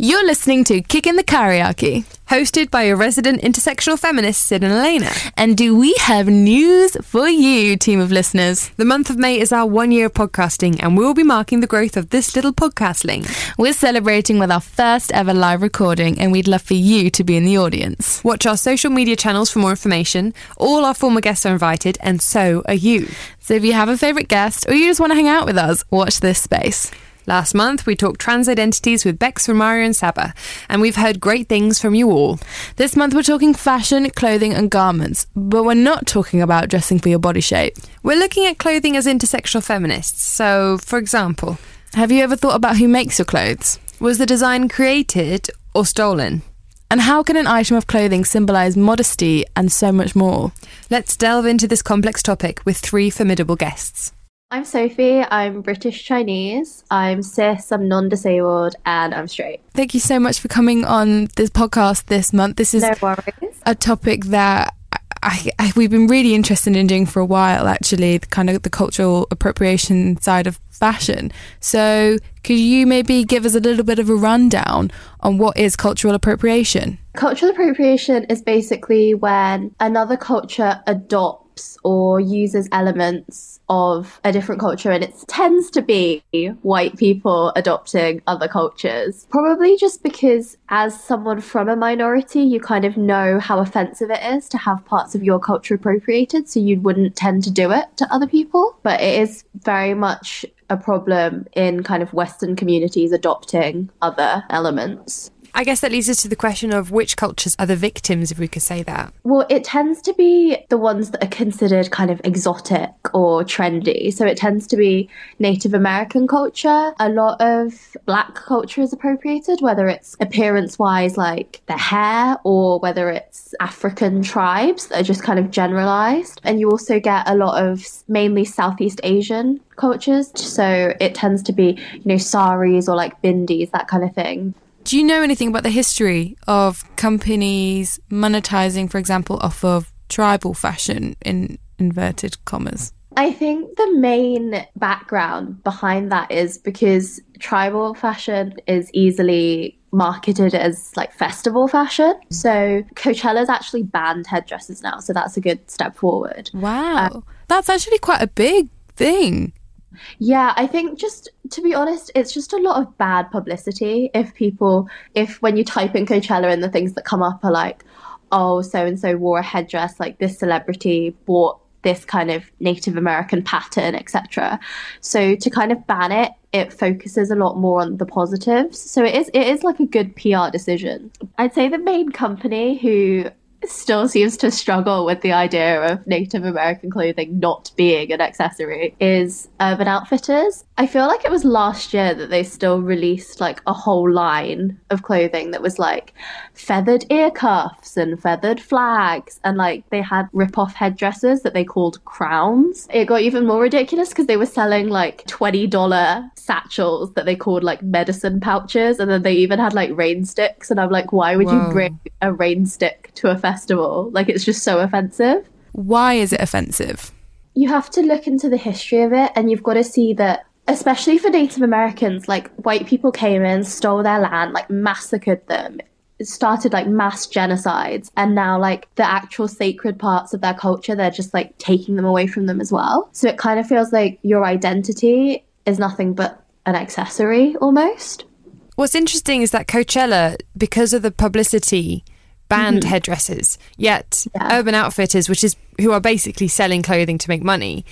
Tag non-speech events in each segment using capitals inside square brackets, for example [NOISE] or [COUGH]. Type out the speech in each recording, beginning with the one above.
You're listening to Kicking the Kyriarchy, hosted by your resident intersectional feminist, Sid and Elena. And do we have news for you, team of listeners? The month of May is our one year of podcasting, and we'll be marking the growth of this little podcastling. We're celebrating with our first ever live recording, and we'd love for you to be in the audience. Watch our social media channels for more information. All our former guests are invited, and so are you. So if you have a favourite guest or you just want to hang out with us, watch this space. Last month, we talked trans identities with Bex, from Romario, and Saba, and we've heard great things from you all. This month, we're talking fashion, clothing, and garments, but we're not talking about dressing for your body shape. We're looking at clothing as intersectional feminists. So, for example, have you ever thought about who makes your clothes? Was the design created or stolen? And how can an item of clothing symbolise modesty and so much more? Let's delve into this complex topic with three formidable guests. I'm Sophie. I'm British Chinese. I'm cis. I'm non disabled and I'm straight. Thank you so much for coming on this podcast this month. This is No a topic that I, I, we've been really interested in doing for a while, actually, the kind of the cultural appropriation side of fashion. So, could you maybe give us a little bit of a rundown on what is cultural appropriation? Cultural appropriation is basically when another culture adopts or uses elements of a different culture, and it tends to be white people adopting other cultures. Probably just because, as someone from a minority, you kind of know how offensive it is to have parts of your culture appropriated, so you wouldn't tend to do it to other people. But it is very much a problem in kind of Western communities adopting other elements. I guess that leads us to the question of which cultures are the victims, if we could say that. Well, it tends to be the ones that are considered kind of exotic or trendy. So it tends to be Native American culture. A lot of black culture is appropriated, whether it's appearance wise, like the hair, or whether it's African tribes that are just kind of generalized. And you also get a lot of mainly Southeast Asian cultures. So it tends to be, you know, saris or like bindis, that kind of thing. Do you know anything about the history of companies monetizing, for example, off of tribal fashion in inverted commas? I think the main background behind that is because tribal fashion is easily marketed as like festival fashion. So Coachella's actually banned headdresses now, so that's a good step forward. Wow. Um, that's actually quite a big thing. Yeah, I think just to be honest, it's just a lot of bad publicity. If people, if when you type in Coachella and the things that come up are like, oh, so and so wore a headdress, like this celebrity bought this kind of Native American pattern, etc. So to kind of ban it, it focuses a lot more on the positives. So it is it is like a good PR decision. I'd say the main company who still seems to struggle with the idea of Native American clothing not being an accessory is Urban Outfitters. I feel like it was last year that they still released like a whole line of clothing that was like feathered ear cuffs and feathered flags and like they had rip-off headdresses that they called crowns. It got even more ridiculous because they were selling like $20 satchels that they called like medicine pouches and then they even had like rain sticks and I'm like why would Whoa. you bring a rain stick to a festival? Like it's just so offensive. Why is it offensive? You have to look into the history of it and you've got to see that especially for Native Americans, like white people came in, stole their land, like massacred them, started like mass genocides, and now like the actual sacred parts of their culture, they're just like taking them away from them as well. So it kind of feels like your identity is nothing but an accessory almost. What's interesting is that Coachella, because of the publicity, banned mm-hmm. headdresses. Yet yeah. Urban Outfitters, which is who are basically selling clothing to make money,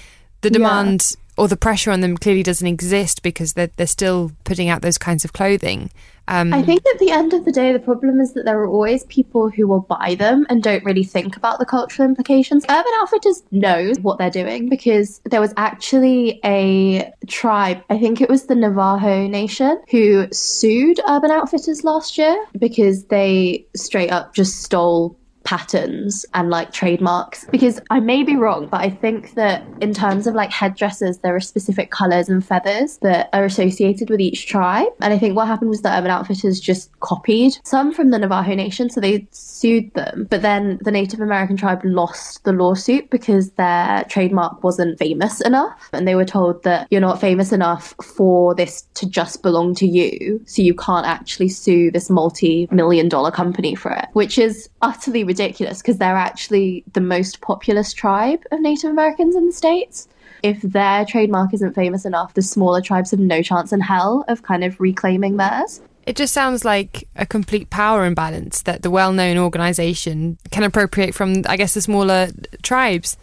the demand or the pressure on them clearly doesn't exist because they're, they're still putting out those kinds of clothing. Um, I think at the end of the day, the problem is that there are always people who will buy them and don't really think about the cultural implications. Urban Outfitters knows what they're doing because there was actually a tribe, I think it was the Navajo Nation, who sued Urban Outfitters last year because they straight up just stole patterns and like trademarks because I may be wrong, but I think that in terms of like headdresses, there are specific colors and feathers that are associated with each tribe. And I think what happened was that Urban Outfitters just copied some from the Navajo Nation, so they sued them. But then the Native American tribe lost the lawsuit because their trademark wasn't famous enough. And they were told that you're not famous enough for this to just belong to you. So you can't actually sue this multi million dollar company for it, which is utterly ridiculous ridiculous because they're actually the most populous tribe of Native Americans in the States. If their trademark isn't famous enough, the smaller tribes have no chance in hell of kind of reclaiming theirs. It just sounds like a complete power imbalance that the well known organisation can appropriate from, I guess, the smaller tribes.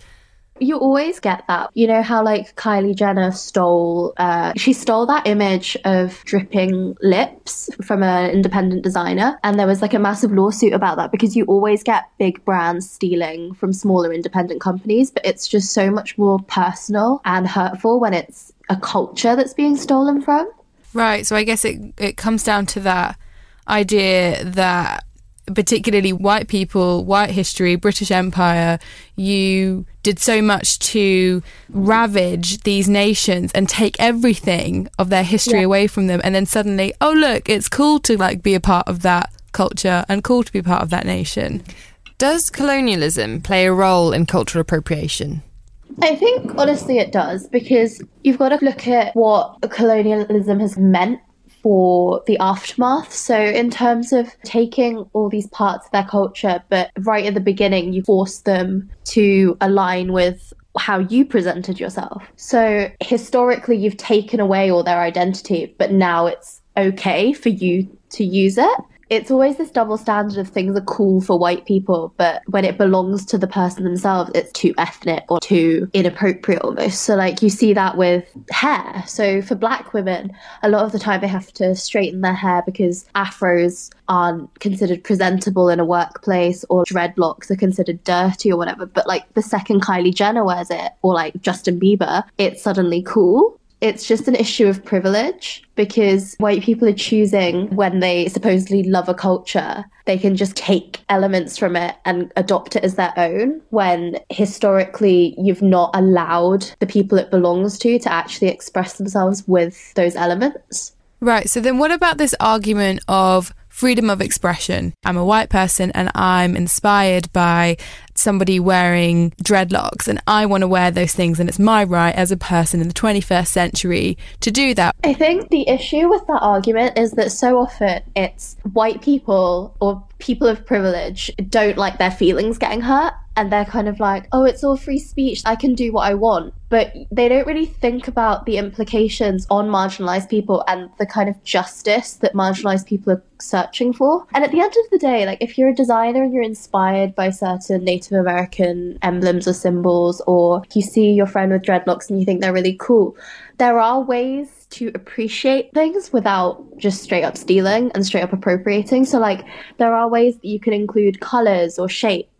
You always get that. You know how like Kylie Jenner stole uh she stole that image of dripping lips from an independent designer and there was like a massive lawsuit about that because you always get big brands stealing from smaller independent companies, but it's just so much more personal and hurtful when it's a culture that's being stolen from. Right, so I guess it it comes down to that idea that particularly white people, white history, British Empire, you did so much to ravage these nations and take everything of their history yeah. away from them and then suddenly, oh look, it's cool to like be a part of that culture and cool to be part of that nation. Does colonialism play a role in cultural appropriation? I think honestly it does because you've got to look at what colonialism has meant for the aftermath. So, in terms of taking all these parts of their culture, but right at the beginning, you force them to align with how you presented yourself. So, historically, you've taken away all their identity, but now it's okay for you to use it it's always this double standard of things are cool for white people, but when it belongs to the person themselves, it's too ethnic or too inappropriate almost. So, like, you see that with hair. So, for black women, a lot of the time they have to straighten their hair because afros aren't considered presentable in a workplace or dreadlocks are considered dirty or whatever. But, like, the second Kylie Jenner wears it or like Justin Bieber, it's suddenly cool it's just an issue of privilege because white people are choosing when they supposedly love a culture, they can just take elements from it and adopt it as their own when historically you've not allowed the people it belongs to to actually express themselves with those elements. Right. So then what about this argument of freedom of expression. I'm a white person and I'm inspired by somebody wearing dreadlocks and I want to wear those things and it's my right as a person in the 21st century to do that. I think the issue with that argument is that so often it's white people or people of privilege don't like their feelings getting hurt and they're kind of like, oh, it's all free speech. I can do what I want. But they don't really think about the implications on marginalized people and the kind of justice that marginalized people are searching for. And at the end of the day, like if you're a designer and you're inspired by certain Native American emblems or symbols, or you see your friend with dreadlocks and you think they're really cool, there are ways to appreciate things without just straight up stealing and straight up appropriating. So, like, there are ways that you can include colors or shapes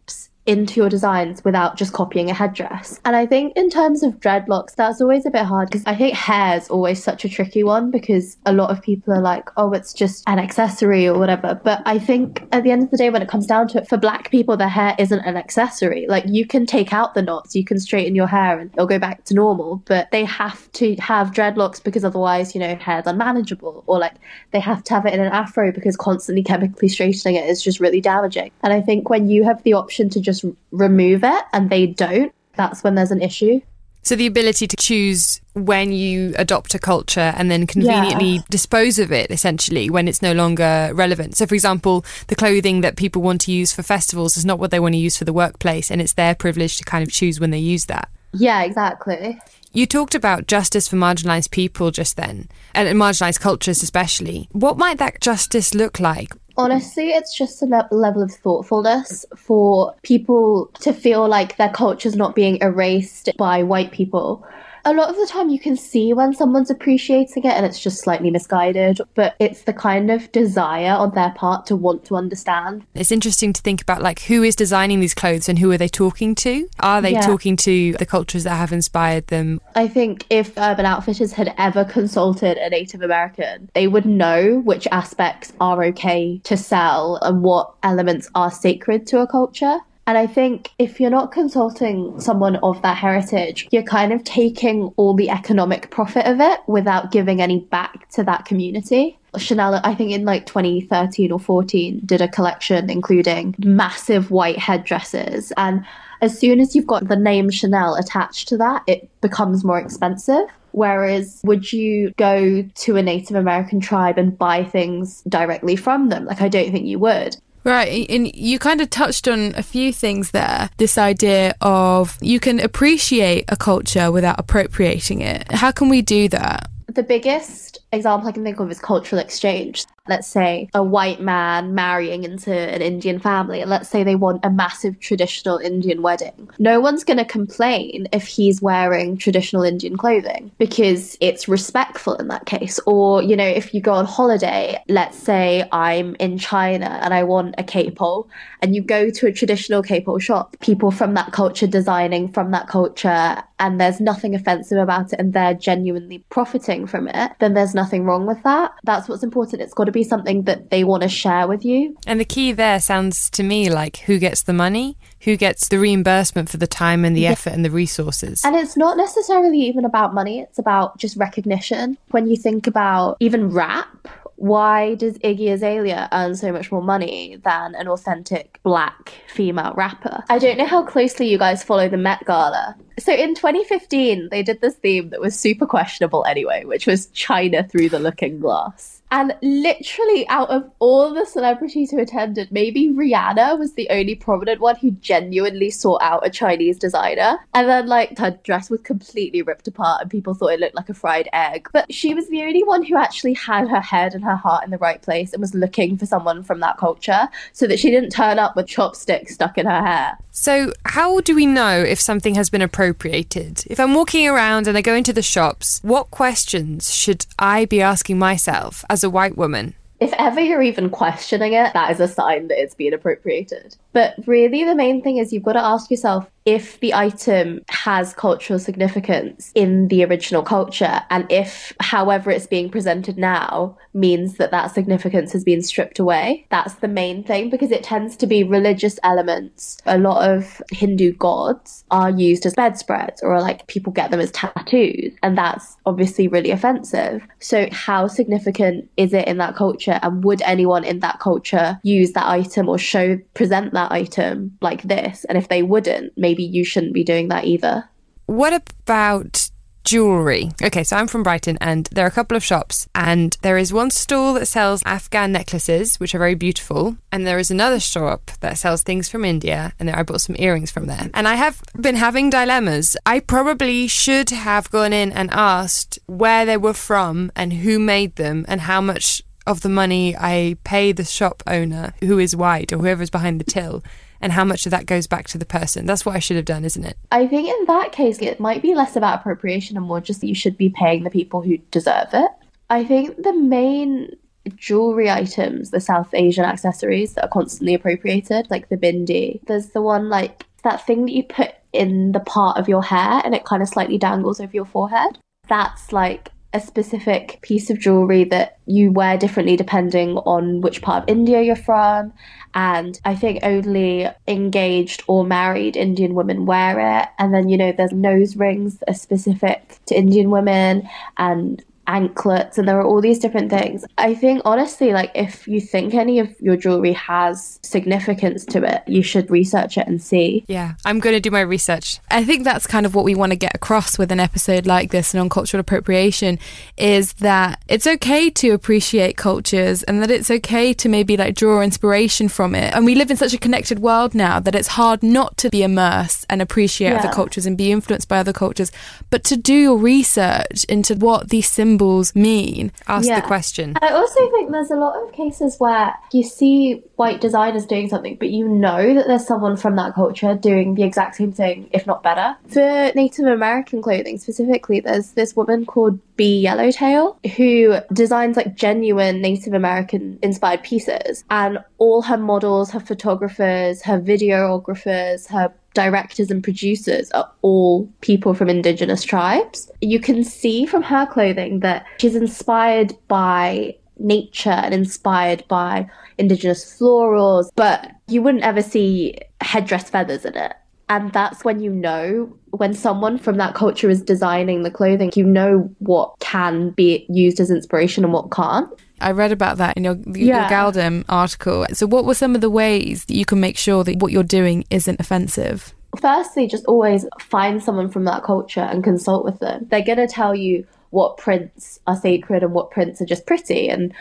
into your designs without just copying a headdress. And I think in terms of dreadlocks, that's always a bit hard because I think hair is always such a tricky one because a lot of people are like, oh, it's just an accessory or whatever. But I think at the end of the day, when it comes down to it, for black people, their hair isn't an accessory. Like you can take out the knots, you can straighten your hair and it'll go back to normal, but they have to have dreadlocks because otherwise, you know, hair's unmanageable or like they have to have it in an afro because constantly chemically straightening it is just really damaging. And I think when you have the option to just just remove it and they don't, that's when there's an issue. So the ability to choose when you adopt a culture and then conveniently yeah. dispose of it essentially when it's no longer relevant. So for example, the clothing that people want to use for festivals is not what they want to use for the workplace and it's their privilege to kind of choose when they use that. Yeah, exactly. You talked about justice for marginalised people just then, and marginalised cultures especially. What might that justice look like? Honestly, it's just a le- level of thoughtfulness for people to feel like their culture is not being erased by white people. A lot of the time you can see when someone's appreciating it and it's just slightly misguided, but it's the kind of desire on their part to want to understand. It's interesting to think about like who is designing these clothes and who are they talking to? Are they yeah. talking to the cultures that have inspired them? I think if Urban Outfitters had ever consulted a Native American, they would know which aspects are okay to sell and what elements are sacred to a culture. And I think if you're not consulting someone of that heritage, you're kind of taking all the economic profit of it without giving any back to that community. Chanel, I think in like 2013 or 14, did a collection including massive white headdresses. And as soon as you've got the name Chanel attached to that, it becomes more expensive. Whereas, would you go to a Native American tribe and buy things directly from them? Like, I don't think you would. Right. And you kind of touched on a few things there. This idea of you can appreciate a culture without appropriating it. How can we do that? The biggest example I can think of is cultural exchange let's say a white man marrying into an Indian family, and let's say they want a massive traditional Indian wedding. No one's going to complain if he's wearing traditional Indian clothing because it's respectful in that case. Or, you know, if you go on holiday, let's say I'm in China and I want a qipao, and you go to a traditional qipao shop, people from that culture designing from that culture, and there's nothing offensive about it, and they're genuinely profiting from it, then there's nothing wrong with that. That's what's important. It's got to be something that they want to share with you. And the key there sounds to me like who gets the money, who gets the reimbursement for the time and the yeah. effort and the resources. And it's not necessarily even about money, it's about just recognition. When you think about even rap, why does Iggy Azalea earn so much more money than an authentic black female rapper? I don't know how closely you guys follow the Met Gala. So in 2015, they did this theme that was super questionable anyway, which was China through the looking glass. And literally, out of all the celebrities who attended, maybe Rihanna was the only prominent one who genuinely sought out a Chinese designer. And then, like, her dress was completely ripped apart, and people thought it looked like a fried egg. But she was the only one who actually had her head and her heart in the right place and was looking for someone from that culture so that she didn't turn up with chopsticks stuck in her hair. So, how do we know if something has been appropriated? If I'm walking around and I go into the shops, what questions should I be asking myself as a white woman? If ever you're even questioning it, that is a sign that it's being appropriated. But really, the main thing is you've got to ask yourself if the item has cultural significance in the original culture, and if, however, it's being presented now means that that significance has been stripped away. That's the main thing because it tends to be religious elements. A lot of Hindu gods are used as bedspreads, or like people get them as tattoos, and that's obviously really offensive. So, how significant is it in that culture, and would anyone in that culture use that item or show present that? That item like this. And if they wouldn't, maybe you shouldn't be doing that either. What about jewelry. Okay, so I'm from Brighton and there are a couple of shops and there is one stall that sells Afghan necklaces, which are very beautiful, and there is another shop that sells things from India and there I bought some earrings from there. And I have been having dilemmas. I probably should have gone in and asked where they were from and who made them and how much of the money I pay the shop owner, who is white or whoever's behind the till, and how much of that goes back to the person. That's what I should have done, isn't it? I think in that case, it might be less about appropriation and more just that you should be paying the people who deserve it. I think the main jewelry items, the South Asian accessories that are constantly appropriated, like the bindi. There's the one like that thing that you put in the part of your hair and it kind of slightly dangles over your forehead. That's like a specific piece of jewelry that you wear differently depending on which part of India you're from. And I think only engaged or married Indian women wear it. And then, you know, there's nose rings that are specific to Indian women and anklets and there are all these different things. I think honestly, like if you think any of your jewelry has significance to it, you should research it and see. Yeah, I'm going to do my research. I think that's kind of what we want to get across with an episode like this and on cultural appropriation is that it's okay to appreciate cultures and that it's okay to maybe like draw inspiration from it. And we live in such a connected world now that it's hard not to be immersed and appreciate yeah. other cultures and be influenced by other cultures, but to do your research into what these symbols symbols mean? Ask yeah. the question. I also think there's a lot of cases where you see white designers doing something, but you know that there's someone from that culture doing the exact same thing, if not better. For Native American clothing specifically, there's this woman called Bee Yellowtail who designs like genuine Native American inspired pieces, and all her models, her photographers, her videographers, her directors and producers are all people from indigenous tribes. You can see from her clothing that she's inspired by nature and inspired by indigenous florals, but you wouldn't ever see headdress feathers in it. And that's when you know when someone from that culture is designing the clothing, you know what can be used as inspiration and what can't. I read about that in your, yeah. your gal-dem article. So, what were some of the ways that you can make sure that what you're doing isn't offensive? Firstly, just always find someone from that culture and consult with them. They're going to tell you what prints are sacred and what prints are just pretty and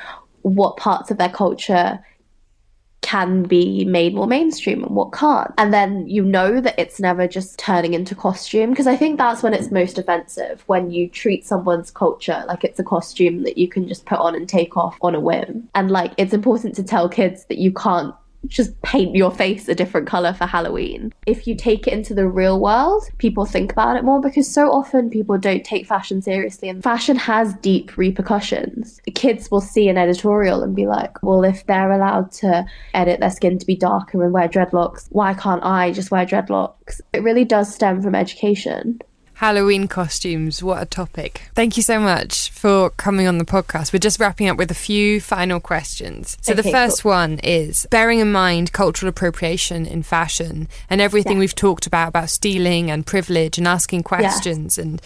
what parts of their culture can be made more mainstream and what can't. And then you know that it's never just turning into costume because I think that's when it's most offensive when you treat someone's culture like it's a costume that you can just put on and take off on a whim. And like it's important to tell kids that you can't just paint your face a different color for Halloween. If you take it into the real world, people think about it more because so often people don't take fashion seriously and fashion has deep repercussions. Kids will see an editorial and be like, well, if they're allowed to edit their skin to be darker and wear dreadlocks, why can't I just wear dreadlocks? It really does stem from education. Halloween costumes, what a topic. Thank you so much for coming on the podcast. We're just wrapping up with a few final questions. So, okay, the first cool. one is bearing in mind cultural appropriation in fashion and everything yeah. we've talked about, about stealing and privilege and asking questions. Yeah. And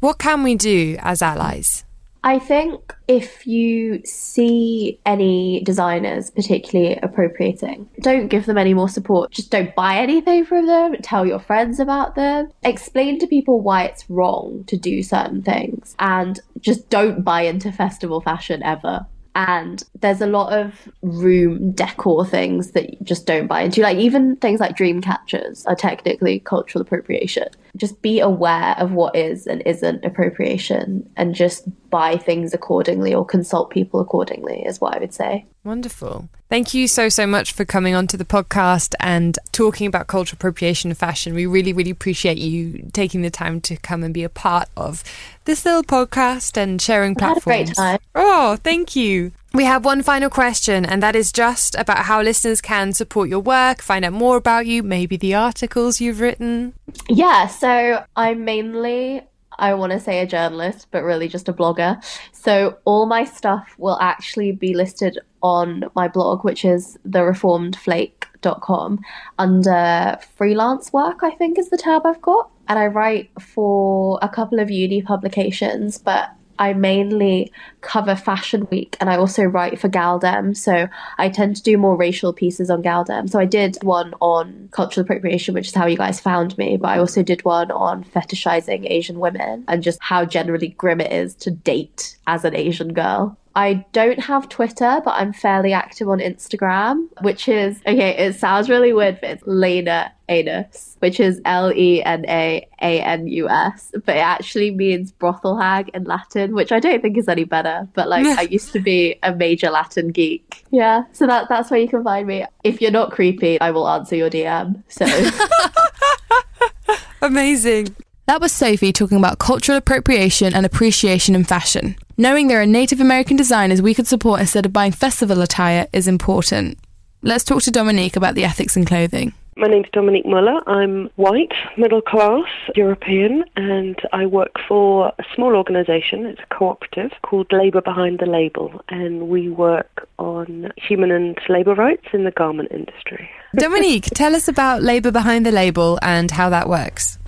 what can we do as allies? I think if you see any designers particularly appropriating, don't give them any more support. Just don't buy anything from them. Tell your friends about them. Explain to people why it's wrong to do certain things. And just don't buy into festival fashion ever and there's a lot of room decor things that you just don't buy into like even things like dream catchers are technically cultural appropriation just be aware of what is and isn't appropriation and just buy things accordingly or consult people accordingly is what i would say wonderful thank you so so much for coming onto the podcast and talking about cultural appropriation and fashion we really really appreciate you taking the time to come and be a part of this little podcast and sharing platforms. Oh, thank you. We have one final question, and that is just about how listeners can support your work, find out more about you, maybe the articles you've written. Yeah, so I'm mainly I want to say a journalist, but really just a blogger. So all my stuff will actually be listed on my blog, which is thereformedflake.com, under freelance work, I think is the tab I've got and I write for a couple of uni publications, but I mainly cover Fashion Week and I also write for gal-dem. So I tend to do more racial pieces on gal-dem. So I did one on cultural appropriation, which is how you guys found me, but I also did one on fetishizing Asian women and just how generally grim it is to date as an Asian girl. I don't have Twitter, but I'm fairly active on Instagram, which is okay. It sounds really weird, but it's Lena Anus, which is L E N A A N U S, but it actually means brothel hag in Latin, which I don't think is any better. But like, I [LAUGHS] used to be a major Latin geek. Yeah, so that that's where you can find me. If you're not creepy, I will answer your DM. So [LAUGHS] amazing. That was Sophie talking about cultural appropriation and appreciation in fashion. Knowing there are Native American designers we could support instead of buying festival attire is important. Let's talk to Dominique about the ethics in clothing. My name's Dominique Muller. I'm white, middle class, European, and I work for a small organisation. It's a cooperative called Labour Behind the Label, and we work on human and labour rights in the garment industry. Dominique, tell us about Labour Behind the Label and how that works.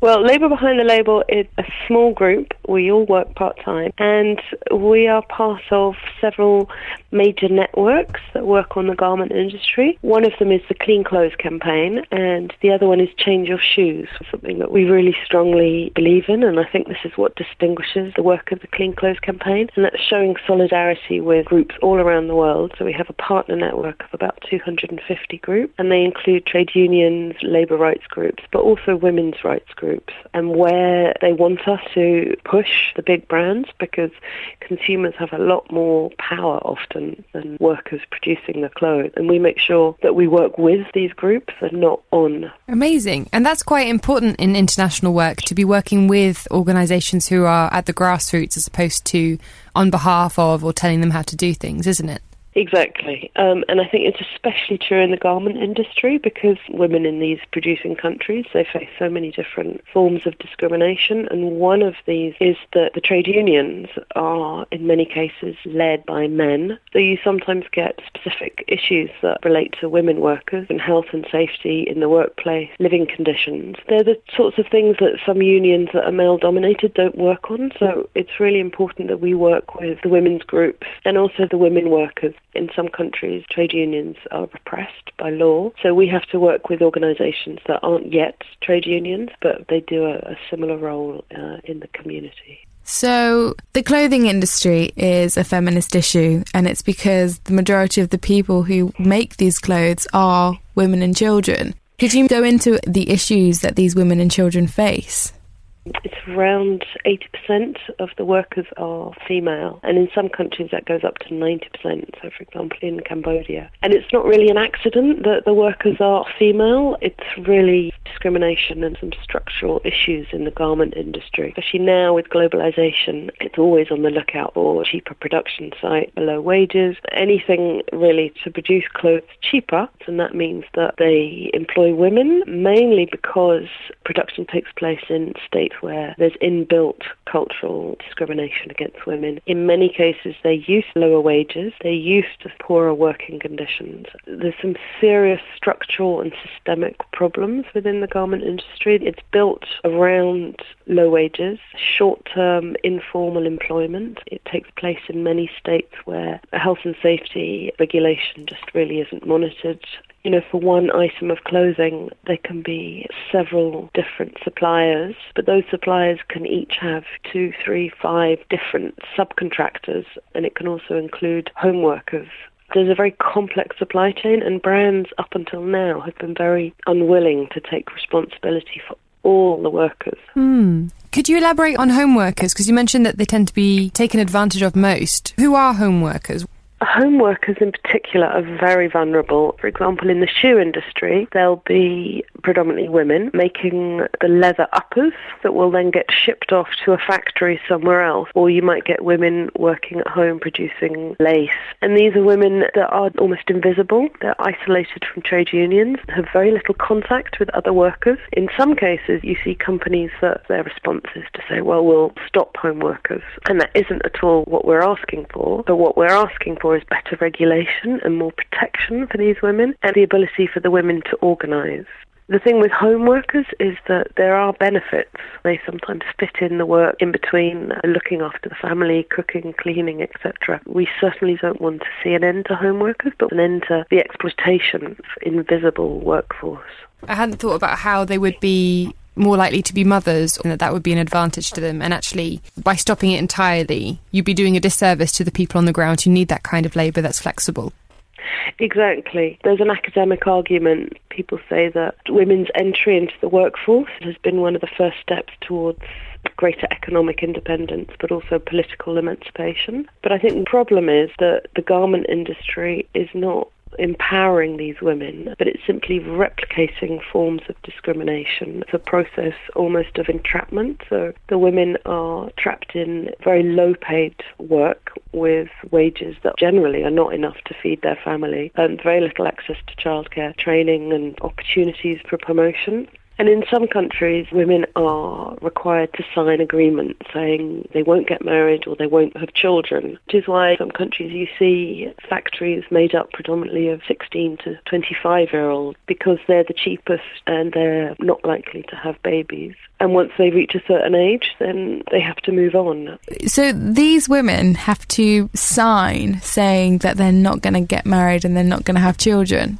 Well, Labour Behind the Label is a small group. We all work part time, and we are part of several major networks that work on the garment industry. One of them is the Clean Clothes campaign, and the other one is Change Your Shoes, something that we really strongly believe in, and I think this is what distinguishes the work of the Clean Clothes campaign, and that's showing solidarity with groups all around the world. So we have a partner network of about 250 groups, and they include trade unions, labour rights groups, but also women's rights groups groups and where they want us to push the big brands because consumers have a lot more power often than workers producing the clothes. And we make sure that we work with these groups and not on. Amazing. And that's quite important in international work to be working with organisations who are at the grassroots as opposed to on behalf of or telling them how to do things, isn't it? Exactly. Um, and I think it's especially true in the garment industry because women in these producing countries, they face so many different forms of discrimination. And one of these is that the trade unions are, in many cases, led by men. So you sometimes get specific issues that relate to women workers and health and safety in the workplace, living conditions. They're the sorts of things that some unions that are male dominated don't work on. So it's really important that we work with the women's groups and also the women workers in some countries, trade unions are repressed by law. So we have to work with organisations that aren't yet trade unions, but they do a, a similar role uh, in the community. So, the clothing industry is a feminist issue, and it's because the majority of the people who make these clothes are women and children. Could you go into the issues that these women and children face? It's around 80% of the workers are female, and in some countries that goes up to 90%. So, for example, in Cambodia. And it's not really an accident that the workers are female, it's really discrimination and some structural issues in the garment industry. Especially now with globalization, it's always on the lookout for cheaper production sites, below wages, anything really to produce clothes cheaper. And that means that they employ women mainly because production takes place in states where there's inbuilt cultural discrimination against women. In many cases, they're used to lower wages, they're used to poorer working conditions. There's some serious structural and systemic problems within the garment industry. It's built around low wages, short-term informal employment. It takes place in many states where health and safety regulation just really isn't monitored you know, for one item of clothing, there can be several different suppliers, but those suppliers can each have two, three, five different subcontractors, and it can also include home workers. There's a very complex supply chain, and brands up until now have been very unwilling to take responsibility for all the workers. Hmm. Could you elaborate on home workers? Because you mentioned that they tend to be taken advantage of most. Who are home workers? Home workers in particular are very vulnerable. For example, in the shoe industry, there'll be predominantly women making the leather uppers that will then get shipped off to a factory somewhere else. Or you might get women working at home producing lace. And these are women that are almost invisible. They're isolated from trade unions, have very little contact with other workers. In some cases, you see companies that their response is to say, well, we'll stop home workers. And that isn't at all what we're asking for. But what we're asking for for is better regulation and more protection for these women and the ability for the women to organise. The thing with home workers is that there are benefits. They sometimes fit in the work in between uh, looking after the family, cooking, cleaning, etc. We certainly don't want to see an end to home workers, but an end to the exploitation of invisible workforce. I hadn't thought about how they would be more likely to be mothers and that that would be an advantage to them. And actually, by stopping it entirely, you'd be doing a disservice to the people on the ground who need that kind of labour that's flexible. Exactly. There's an academic argument. People say that women's entry into the workforce has been one of the first steps towards greater economic independence, but also political emancipation. But I think the problem is that the garment industry is not empowering these women, but it's simply replicating forms of discrimination. It's a process almost of entrapment. So the women are trapped in very low paid work with wages that generally are not enough to feed their family and very little access to childcare, training and opportunities for promotion. And in some countries, women are required to sign agreements saying they won't get married or they won't have children, which is why some countries you see factories made up predominantly of 16 to 25 year olds because they're the cheapest and they're not likely to have babies. And once they reach a certain age, then they have to move on. So these women have to sign saying that they're not going to get married and they're not going to have children.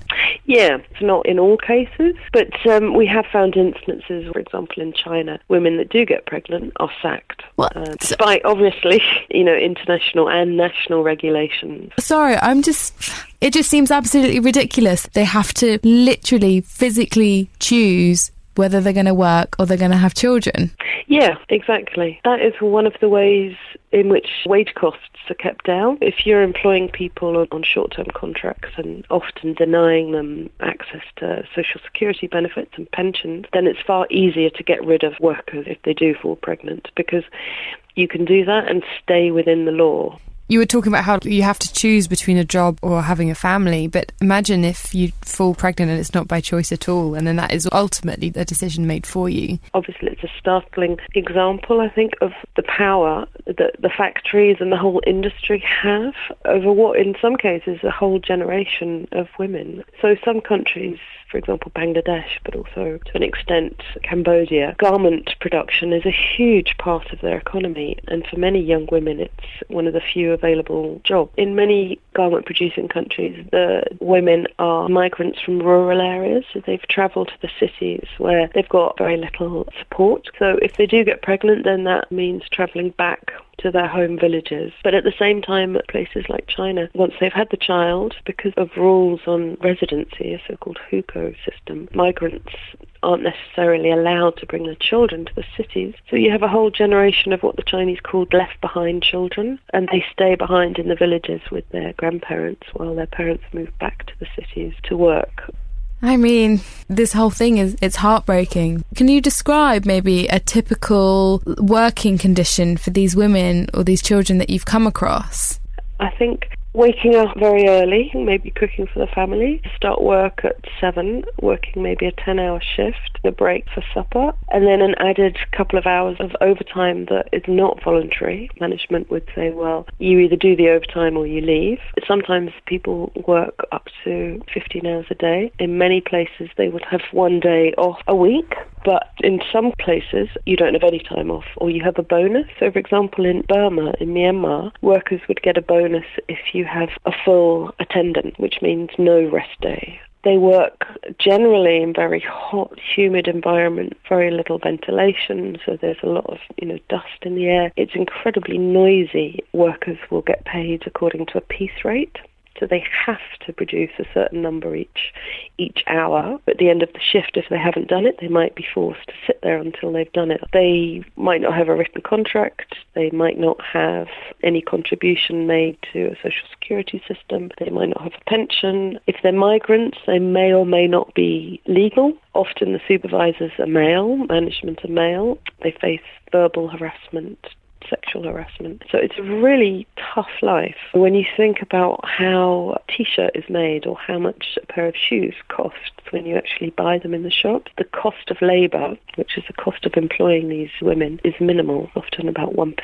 Yeah, it's not in all cases, but um, we have found instances, for example, in China, women that do get pregnant are sacked, what? Uh, despite obviously, [LAUGHS] you know, international and national regulations. Sorry, I'm just. It just seems absolutely ridiculous. They have to literally, physically choose whether they're going to work or they're going to have children. Yeah, exactly. That is one of the ways in which wage costs are kept down. If you're employing people on, on short term contracts and often denying them access to social security benefits and pensions, then it's far easier to get rid of workers if they do fall pregnant because you can do that and stay within the law. You were talking about how you have to choose between a job or having a family, but imagine if you fall pregnant and it's not by choice at all, and then that is ultimately a decision made for you. Obviously, it's a startling example, I think, of the power that the factories and the whole industry have over what, in some cases, a whole generation of women. So, some countries for example, Bangladesh, but also to an extent Cambodia. Garment production is a huge part of their economy, and for many young women, it's one of the few available jobs. In many garment producing countries, the women are migrants from rural areas, so they've travelled to the cities where they've got very little support. So if they do get pregnant, then that means travelling back to their home villages. But at the same time, places like China, once they've had the child, because of rules on residency, a so-called hukou system, migrants aren't necessarily allowed to bring their children to the cities. So you have a whole generation of what the Chinese called left behind children, and they stay behind in the villages with their grandparents while their parents move back to the cities to work. I mean, this whole thing is it's heartbreaking. Can you describe maybe a typical working condition for these women or these children that you've come across? I think waking up very early, maybe cooking for the family, start work at seven, working maybe a 10 hour shift, a break for supper, and then an added couple of hours of overtime that is not voluntary. Management would say, well, you either do the overtime or you leave. Sometimes people work up to 15 hours a day. In many places, they would have one day off a week. But in some places, you don't have any time off, or you have a bonus. So, for example, in Burma, in Myanmar, workers would get a bonus if you have a full attendant, which means no rest day. They work generally in very hot, humid environment, very little ventilation, so there's a lot of you know dust in the air. It's incredibly noisy. Workers will get paid according to a piece rate. So they have to produce a certain number each each hour. At the end of the shift, if they haven't done it, they might be forced to sit there until they've done it. They might not have a written contract. They might not have any contribution made to a social security system. They might not have a pension. If they're migrants, they may or may not be legal. Often the supervisors are male, management are male. They face verbal harassment, sexual harassment. So it's a really tough life. When you think about how a t-shirt is made or how much a pair of shoes costs when you actually buy them in the shop, the cost of labour, which is the cost of employing these women, is minimal, often about 1%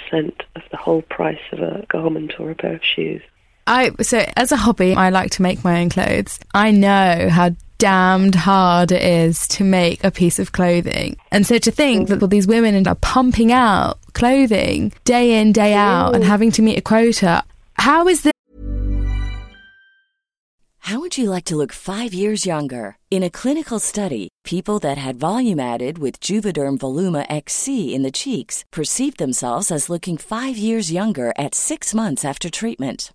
of the whole price of a garment or a pair of shoes. I so as a hobby, I like to make my own clothes. I know how damned hard it is to make a piece of clothing. And so to think that well, these women are pumping out clothing day in, day out, and having to meet a quota. How is this? How would you like to look five years younger? In a clinical study, people that had volume added with Juvederm Voluma XC in the cheeks perceived themselves as looking five years younger at six months after treatment.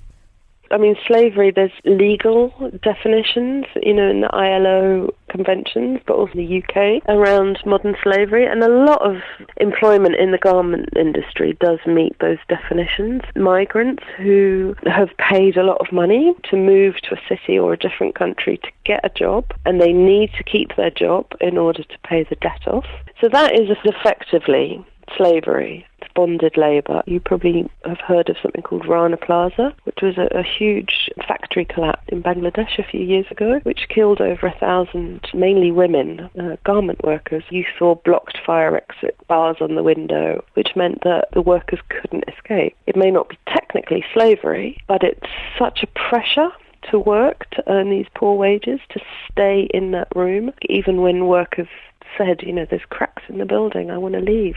I mean, slavery, there's legal definitions, you know, in the ILO conventions, but also the UK around modern slavery. And a lot of employment in the garment industry does meet those definitions. Migrants who have paid a lot of money to move to a city or a different country to get a job, and they need to keep their job in order to pay the debt off. So that is effectively slavery. Bonded labour. You probably have heard of something called Rana Plaza, which was a, a huge factory collapse in Bangladesh a few years ago, which killed over a thousand, mainly women, uh, garment workers. You saw blocked fire exit bars on the window, which meant that the workers couldn't escape. It may not be technically slavery, but it's such a pressure to work to earn these poor wages, to stay in that room, even when workers said, you know, there's cracks in the building, I want to leave.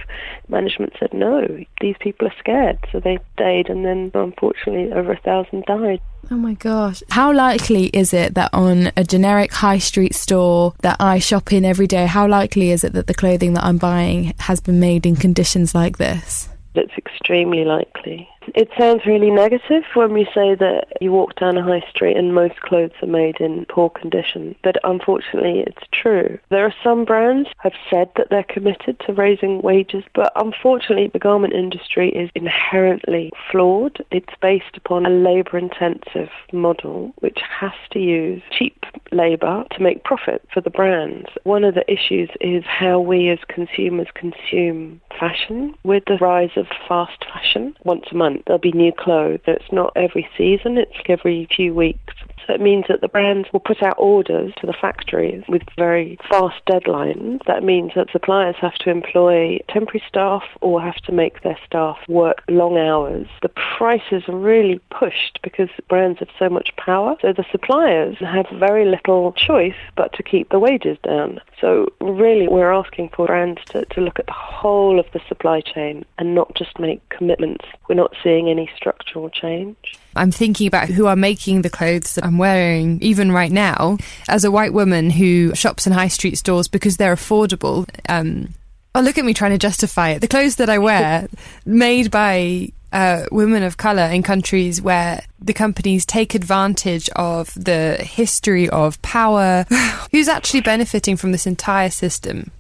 Management said, no, these people are scared. So they stayed, and then unfortunately, over a thousand died. Oh my gosh. How likely is it that on a generic high street store that I shop in every day, how likely is it that the clothing that I'm buying has been made in conditions like this? It's extremely likely. It sounds really negative when we say that you walk down a high street and most clothes are made in poor condition, but unfortunately it's true. There are some brands have said that they're committed to raising wages, but unfortunately the garment industry is inherently flawed. It's based upon a labour intensive model which has to use cheap labour to make profit for the brands. One of the issues is how we as consumers consume fashion with the rise of fast fashion once a month There'll be new clothes. It's not every season, it's every few weeks. So it means that the brands will put out orders to the factories with very fast deadlines. That means that suppliers have to employ temporary staff or have to make their staff work long hours. The prices are really pushed because brands have so much power. So the suppliers have very little choice but to keep the wages down. So really we're asking for brands to, to look at the whole of the supply chain and not just make commitments. We're not seeing any structural change. I'm thinking about who are making the clothes that I'm wearing even right now. As a white woman who shops in high street stores because they're affordable, um, oh, look at me trying to justify it. The clothes that I wear, [LAUGHS] made by uh, women of colour in countries where the companies take advantage of the history of power. [SIGHS] Who's actually benefiting from this entire system?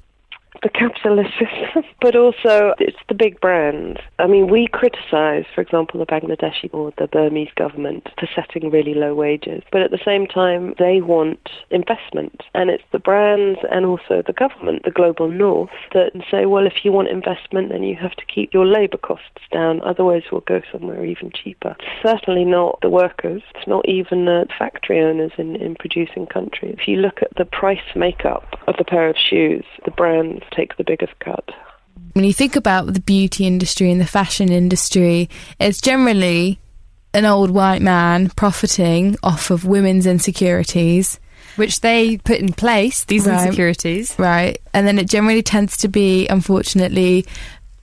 The capitalist system, [LAUGHS] but also it's the big brands. I mean, we criticise, for example, the Bangladeshi or the Burmese government for setting really low wages, but at the same time, they want investment. And it's the brands and also the government, the global north, that say, well, if you want investment, then you have to keep your labour costs down, otherwise we'll go somewhere even cheaper. certainly not the workers, it's not even the factory owners in, in producing countries. If you look at the price makeup of a pair of shoes, the brands take the biggest cut. When you think about the beauty industry and the fashion industry, it's generally an old white man profiting off of women's insecurities. Which they put in place, these right. insecurities. Right. And then it generally tends to be, unfortunately,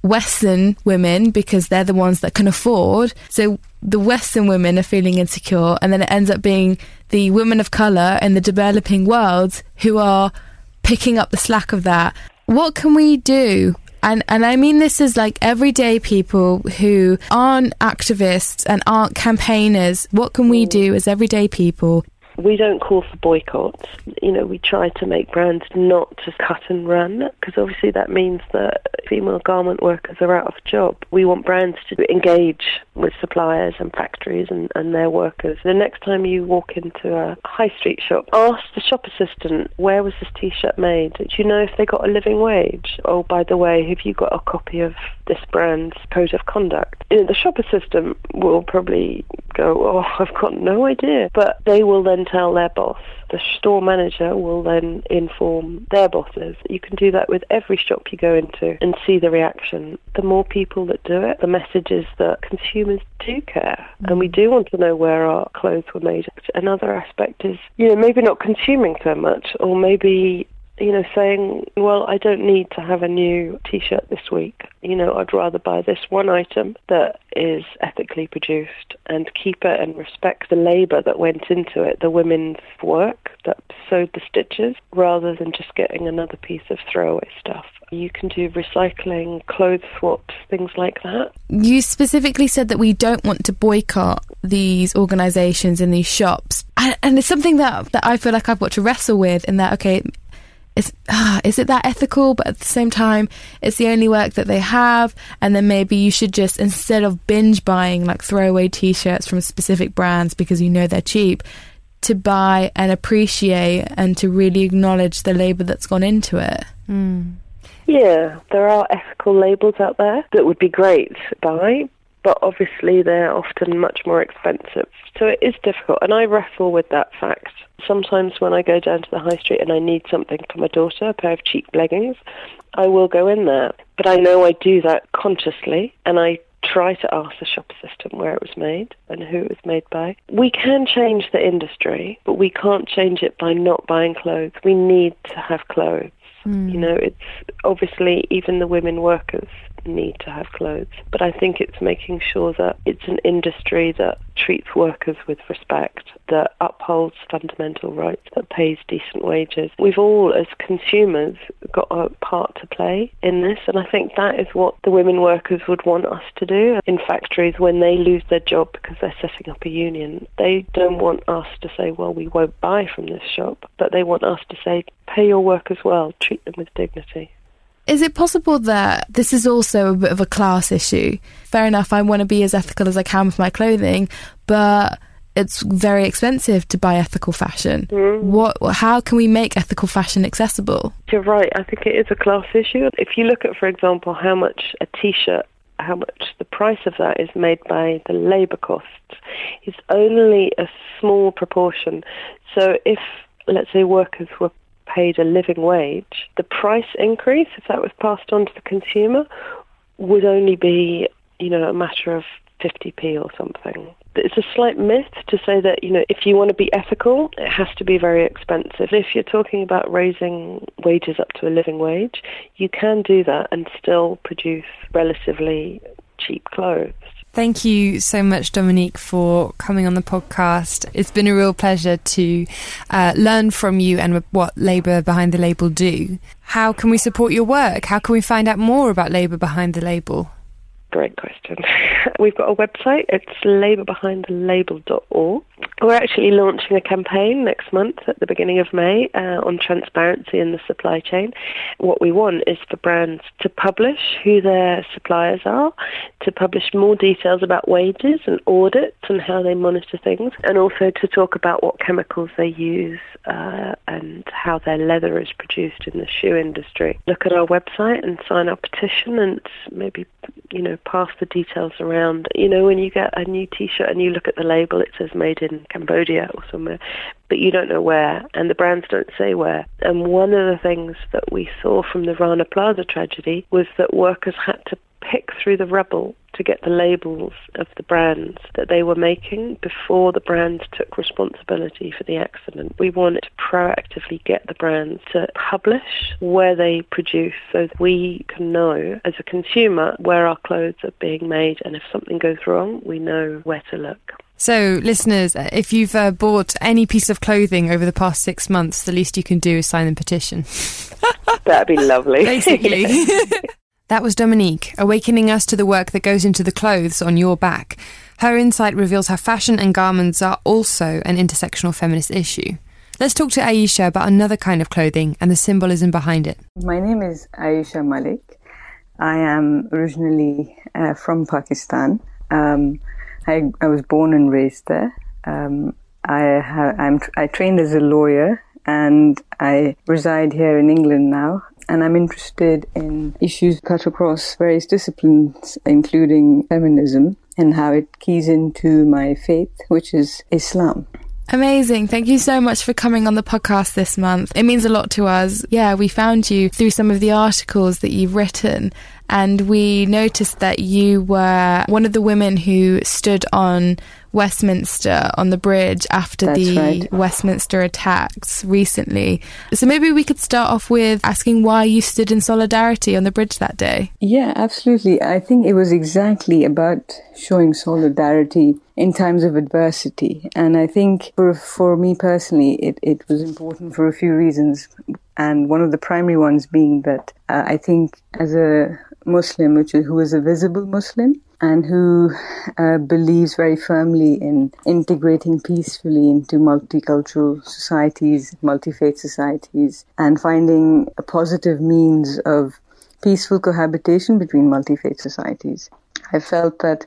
Western women because they're the ones that can afford. So the Western women are feeling insecure, and then it ends up being the women of colour in the developing world who are picking up the slack of that what can we do? And and I mean this is like everyday people who aren't activists and aren't campaigners. What can we mm. do as everyday people? We don't call for boycotts. You know, we try to make brands not to cut and run because obviously that means that female garment workers are out of job. We want brands to engage with suppliers and factories and, and their workers. The next time you walk into a high street shop, ask the shop assistant, where was this t-shirt made? Do you know if they got a living wage? Oh, by the way, have you got a copy of this brand's code of conduct? You know, the shop assistant will probably go, oh, I've got no idea. But they will then tell their boss. The store manager will then inform their bosses. You can do that with every shop you go into and see the reaction. The more people that do it, the message is that consumers do care and we do want to know where our clothes were made. Another aspect is, you know, maybe not consuming so much or maybe you know, saying, well, I don't need to have a new t-shirt this week. You know, I'd rather buy this one item that is ethically produced and keep it and respect the labour that went into it, the women's work that sewed the stitches, rather than just getting another piece of throwaway stuff. You can do recycling, clothes swaps, things like that. You specifically said that we don't want to boycott these organisations and these shops. And it's something that, that I feel like I've got to wrestle with in that, okay, is ah, is it that ethical? But at the same time, it's the only work that they have, and then maybe you should just instead of binge buying like throwaway T-shirts from specific brands because you know they're cheap, to buy and appreciate and to really acknowledge the labour that's gone into it. Mm. Yeah, there are ethical labels out there that would be great to buy, but obviously they're often much more expensive. So it is difficult, and I wrestle with that fact. Sometimes when I go down to the high street and I need something for my daughter, a pair of cheap leggings, I will go in there. But I know I do that consciously, and I try to ask the shop assistant where it was made and who it was made by. We can change the industry, but we can't change it by not buying clothes. We need to have clothes. Mm. You know, it's obviously even the women workers need to have clothes. But I think it's making sure that it's an industry that treats workers with respect, that upholds fundamental rights, that pays decent wages. We've all, as consumers, got a part to play in this, and I think that is what the women workers would want us to do in factories when they lose their job because they're setting up a union. They don't want us to say, well, we won't buy from this shop, but they want us to say, pay your workers well, treat them with dignity. Is it possible that this is also a bit of a class issue? Fair enough, I want to be as ethical as I can with my clothing, but it's very expensive to buy ethical fashion. Mm. What? How can we make ethical fashion accessible? You're right. I think it is a class issue. If you look at, for example, how much a T-shirt, how much the price of that is made by the labour costs, is only a small proportion. So if let's say workers were paid a living wage, the price increase, if that was passed on to the consumer, would only be, you know, a matter of 50p or something. It's a slight myth to say that, you know, if you want to be ethical, it has to be very expensive. If you're talking about raising wages up to a living wage, you can do that and still produce relatively cheap clothes. Thank you so much, Dominique, for coming on the podcast. It's been a real pleasure to uh, learn from you and what Labour Behind the Label do. How can we support your work? How can we find out more about Labour Behind the Label? Great question. [LAUGHS] We've got a website. It's labourbehindthelabel.org. We're actually launching a campaign next month at the beginning of May uh, on transparency in the supply chain. What we want is for brands to publish who their suppliers are, to publish more details about wages and audits and how they monitor things, and also to talk about what chemicals they use uh, and how their leather is produced in the shoe industry. Look at our website and sign our petition and maybe, you know, pass the details around. You know, when you get a new T-shirt and you look at the label, it says made in Cambodia or somewhere, but you don't know where, and the brands don't say where. And one of the things that we saw from the Rana Plaza tragedy was that workers had to pick through the rubble to get the labels of the brands that they were making before the brands took responsibility for the accident. We wanted to proactively get the brands to publish where they produce so that we can know as a consumer where our clothes are being made and if something goes wrong, we know where to look. So, listeners, if you've uh, bought any piece of clothing over the past six months, the least you can do is sign the petition. [LAUGHS] That'd be lovely. [LAUGHS] Basically. [LAUGHS] That was Dominique, awakening us to the work that goes into the clothes on your back. Her insight reveals how fashion and garments are also an intersectional feminist issue. Let's talk to Aisha about another kind of clothing and the symbolism behind it. My name is Aisha Malik. I am originally uh, from Pakistan. Um, I, I, was born and raised there. Um, I, ha- I trained as a lawyer and I reside here in England now. And I'm interested in issues cut across various disciplines, including feminism and how it keys into my faith, which is Islam. Amazing. Thank you so much for coming on the podcast this month. It means a lot to us. Yeah, we found you through some of the articles that you've written, and we noticed that you were one of the women who stood on Westminster on the bridge after That's the right. Westminster attacks recently. So maybe we could start off with asking why you stood in solidarity on the bridge that day. Yeah, absolutely. I think it was exactly about showing solidarity in times of adversity. And I think for, for me personally, it, it was important for a few reasons. And one of the primary ones being that uh, I think as a Muslim, which is, who is a visible Muslim, and who uh, believes very firmly in integrating peacefully into multicultural societies, multi faith societies, and finding a positive means of peaceful cohabitation between multi faith societies. I felt that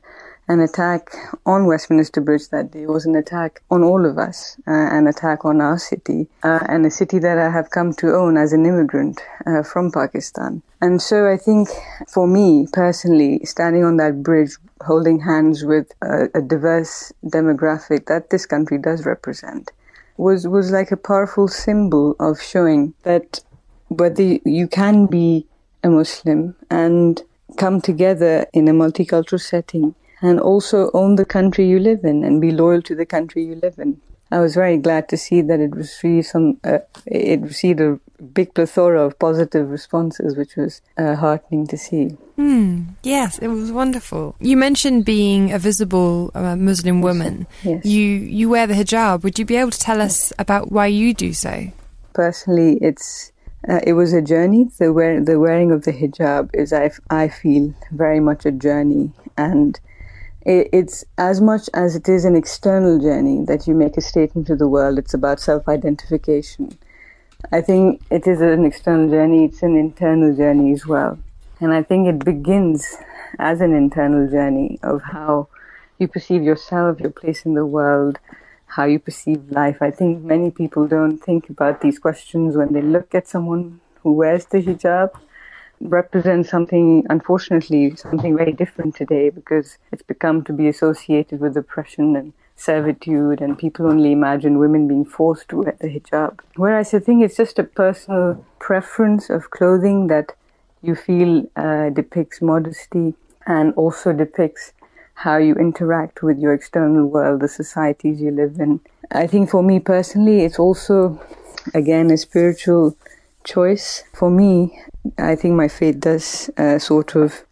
an attack on Westminster Bridge that day was an attack on all of us, uh, an attack on our city, uh, and a city that I have come to own as an immigrant uh, from Pakistan. And so I think for me personally, standing on that bridge, holding hands with a, a diverse demographic that this country does represent, was, was like a powerful symbol of showing that whether you can be a Muslim and come together in a multicultural setting and also own the country you live in and be loyal to the country you live in. I was very glad to see that it received some. Uh, it received a big plethora of positive responses, which was uh, heartening to see. Hmm. Yes, it was wonderful. You mentioned being a visible uh, Muslim woman. Yes. You you wear the hijab. Would you be able to tell us about why you do so? Personally, it's uh, it was a journey. The wear the wearing of the hijab is I, I feel very much a journey and it's as much as it is an external journey that you make a statement to the world, it's about self identification. I think it is an external journey, it's an internal journey as well. And I think it begins as an internal journey of how you perceive yourself, your place in the world, how you perceive life. I think many people don't think about these questions when they look at someone who wears the hijab represents something, unfortunately, something very different today because it's become to be associated with oppression and servitude, and people only imagine women being forced to wear the hijab. Whereas I think it's just a personal preference of clothing that you feel uh, depicts modesty and also depicts how you interact with your external world, the societies you live in. I think for me personally, it's also, again, a spiritual choice. For me, I think my faith does uh, sort of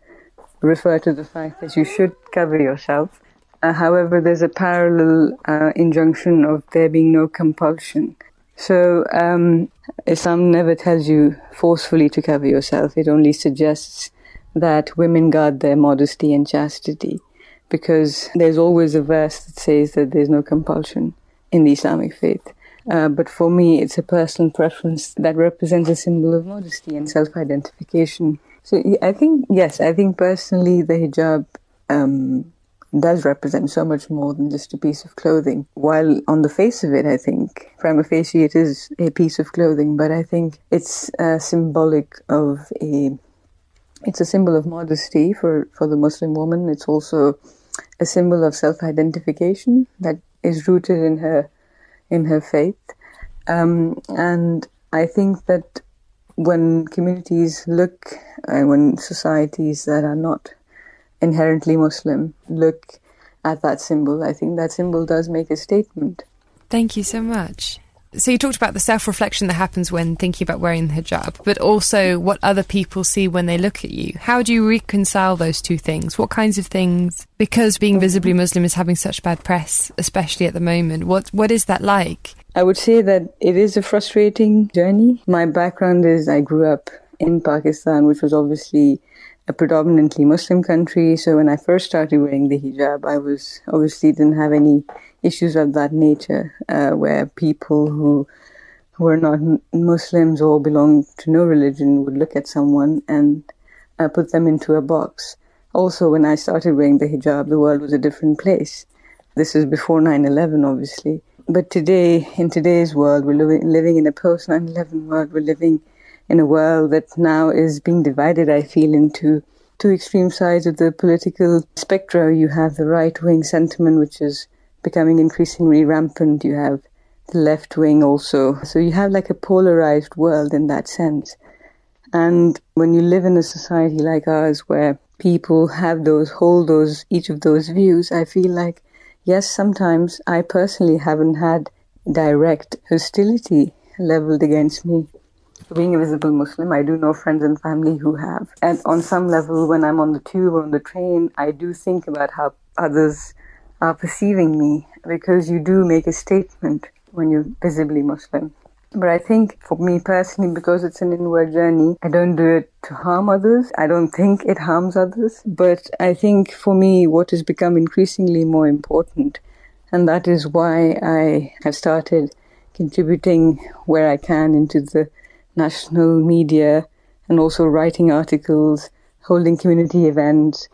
refer to the fact that you should cover yourself. Uh, however, there's a parallel uh, injunction of there being no compulsion. So, um, Islam never tells you forcefully to cover yourself. It only suggests that women guard their modesty and chastity because there's always a verse that says that there's no compulsion in the Islamic faith. Uh, but for me, it's a personal preference that represents a symbol of modesty and self identification. So I think, yes, I think personally the hijab um, does represent so much more than just a piece of clothing. While on the face of it, I think, prima facie, it is a piece of clothing, but I think it's uh, symbolic of a. It's a symbol of modesty for, for the Muslim woman. It's also a symbol of self identification that is rooted in her in her faith. Um, and I think that when communities look, uh, when societies that are not inherently Muslim look at that symbol, I think that symbol does make a statement. Thank you so much. So you talked about the self-reflection that happens when thinking about wearing the hijab, but also what other people see when they look at you. How do you reconcile those two things? What kinds of things? Because being visibly Muslim is having such bad press, especially at the moment. What what is that like? I would say that it is a frustrating journey. My background is I grew up in Pakistan, which was obviously a predominantly Muslim country. So when I first started wearing the hijab, I was obviously didn't have any issues of that nature, uh, where people who were not Muslims or belonged to no religion would look at someone and uh, put them into a box. Also, when I started wearing the hijab, the world was a different place. This is before 9/11, obviously. But today, in today's world, we're living, living in a post 9 11 world. We're living in a world that now is being divided, I feel, into two extreme sides of the political spectrum. You have the right wing sentiment, which is becoming increasingly rampant. You have the left wing also. So you have like a polarized world in that sense. And when you live in a society like ours where people have those, hold those, each of those views, I feel like Yes, sometimes I personally haven't had direct hostility leveled against me. Being a visible Muslim, I do know friends and family who have. And on some level, when I'm on the tube or on the train, I do think about how others are perceiving me because you do make a statement when you're visibly Muslim. But I think for me personally, because it's an inward journey, I don't do it to harm others. I don't think it harms others. But I think for me, what has become increasingly more important, and that is why I have started contributing where I can into the national media and also writing articles, holding community events,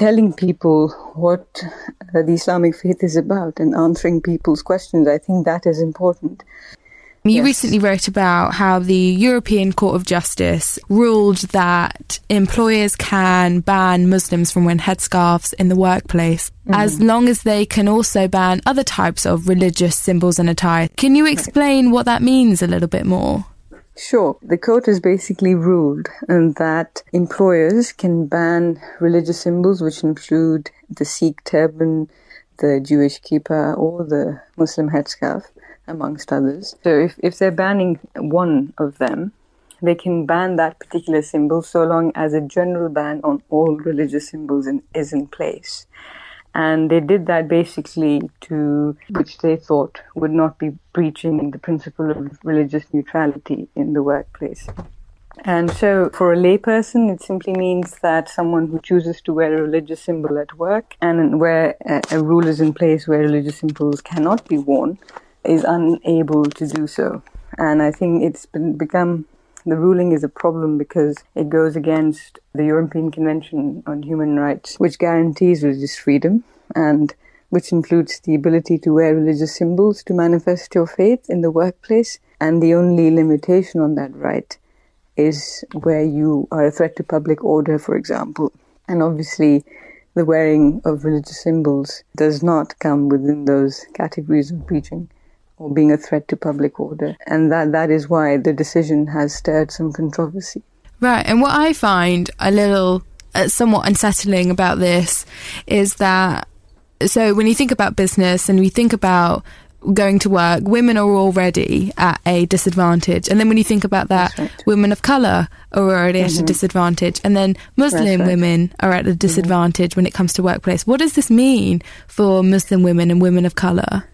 telling people what uh, the Islamic faith is about and answering people's questions. I think that is important. You yes. recently wrote about how the European Court of Justice ruled that employers can ban Muslims from wearing headscarves in the workplace mm. as long as they can also ban other types of religious symbols and attire. Can you explain right. what that means a little bit more? Sure. The court has basically ruled that employers can ban religious symbols, which include the Sikh turban, the Jewish kippah, or the Muslim headscarf amongst others. So if, if they're banning one of them, they can ban that particular symbol so long as a general ban on all religious symbols in, is in place. And they did that basically to, which they thought would not be breaching the principle of religious neutrality in the workplace. And so, for a layperson, it simply means that someone who chooses to wear a religious symbol at work and where a, rule is in place where religious symbols cannot be worn is unable to do so. And I think it's been become the ruling is a problem because it goes against the European Convention on Human Rights, which guarantees religious freedom and which includes the ability to wear religious symbols to manifest your faith in the workplace. And the only limitation on that right is where you are a threat to public order, for example. And obviously, the wearing of religious symbols does not come within those categories of breaching or being a threat to public order. And that, that is why the decision has stirred some controversy. Right. And what I find a little uh, somewhat unsettling about this is that so when you think about business and we think about going to work, women are already at a disadvantage. And then when you think about that, right. women of colour are already mm-hmm. at a mm-hmm. disadvantage. And then Muslim right. women are at a mm-hmm. disadvantage mm-hmm. when it comes to workplace. What does this mean for Muslim women and women of colour?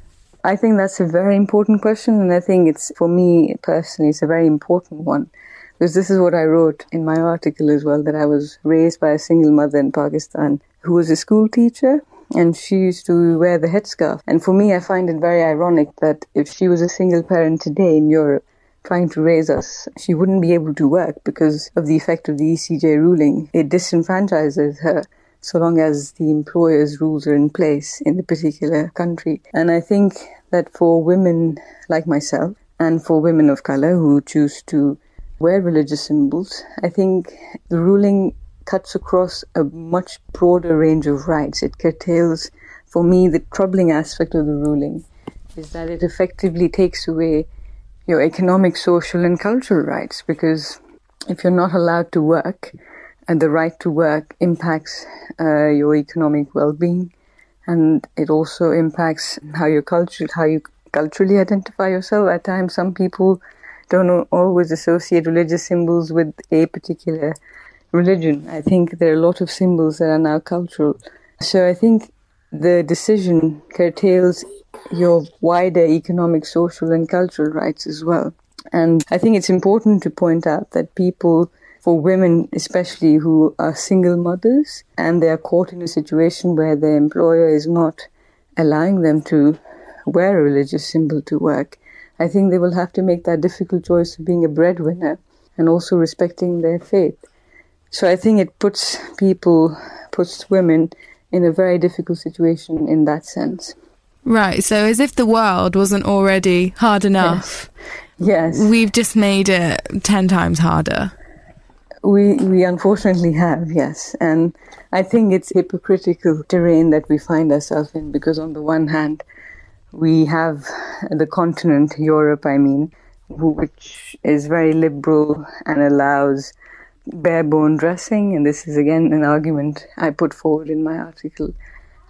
I think that's a very important question, and I think it's, for me personally, it's a very important one. Because this is what I wrote in my article as well that I was raised by a single mother in Pakistan who was a school teacher and she used to wear the headscarf. And for me, I find it very ironic that if she was a single parent today in Europe, trying to raise us, she wouldn't be able to work because of the effect of the ECJ ruling. It disenfranchises her so long as the employer's rules are in place in the particular country. And I think that for women like myself and for women of color who choose to wear religious symbols, I think the ruling cuts across a much broader range of rights. It curtails, for me, the troubling aspect of the ruling is that it effectively takes away your economic, social, and cultural rights because if you're not allowed to work, and the right to work impacts uh, your economic well-being, and it also impacts how you culture, how you culturally identify yourself. At times, some people don't always associate religious symbols with a particular religion. I think there are a lot of symbols that are now cultural. So I think the decision curtails your wider economic, social, and cultural rights as well. And I think it's important to point out that people for women, especially who are single mothers and they are caught in a situation where their employer is not allowing them to wear a religious symbol to work, I think they will have to make that difficult choice of being a breadwinner and also respecting their faith. So I think it puts people, puts women in a very difficult situation in that sense. Right. So as if the world wasn't already hard enough. Yes. yes. We've just made it 10 times harder. We, we unfortunately have, yes. And I think it's hypocritical terrain that we find ourselves in because, on the one hand, we have the continent, Europe, I mean, which is very liberal and allows bare bone dressing. And this is again an argument I put forward in my article.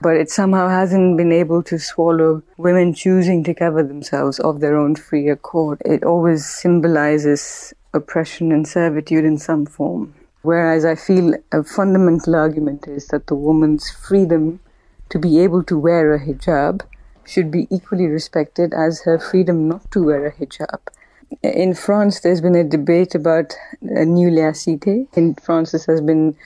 But it somehow hasn't been able to swallow women choosing to cover themselves of their own free accord. It always symbolizes oppression and servitude in some form. Whereas I feel a fundamental argument is that the woman's freedom to be able to wear a hijab should be equally respected as her freedom not to wear a hijab. In France, there's been a debate about a new laïcité. In France, this has been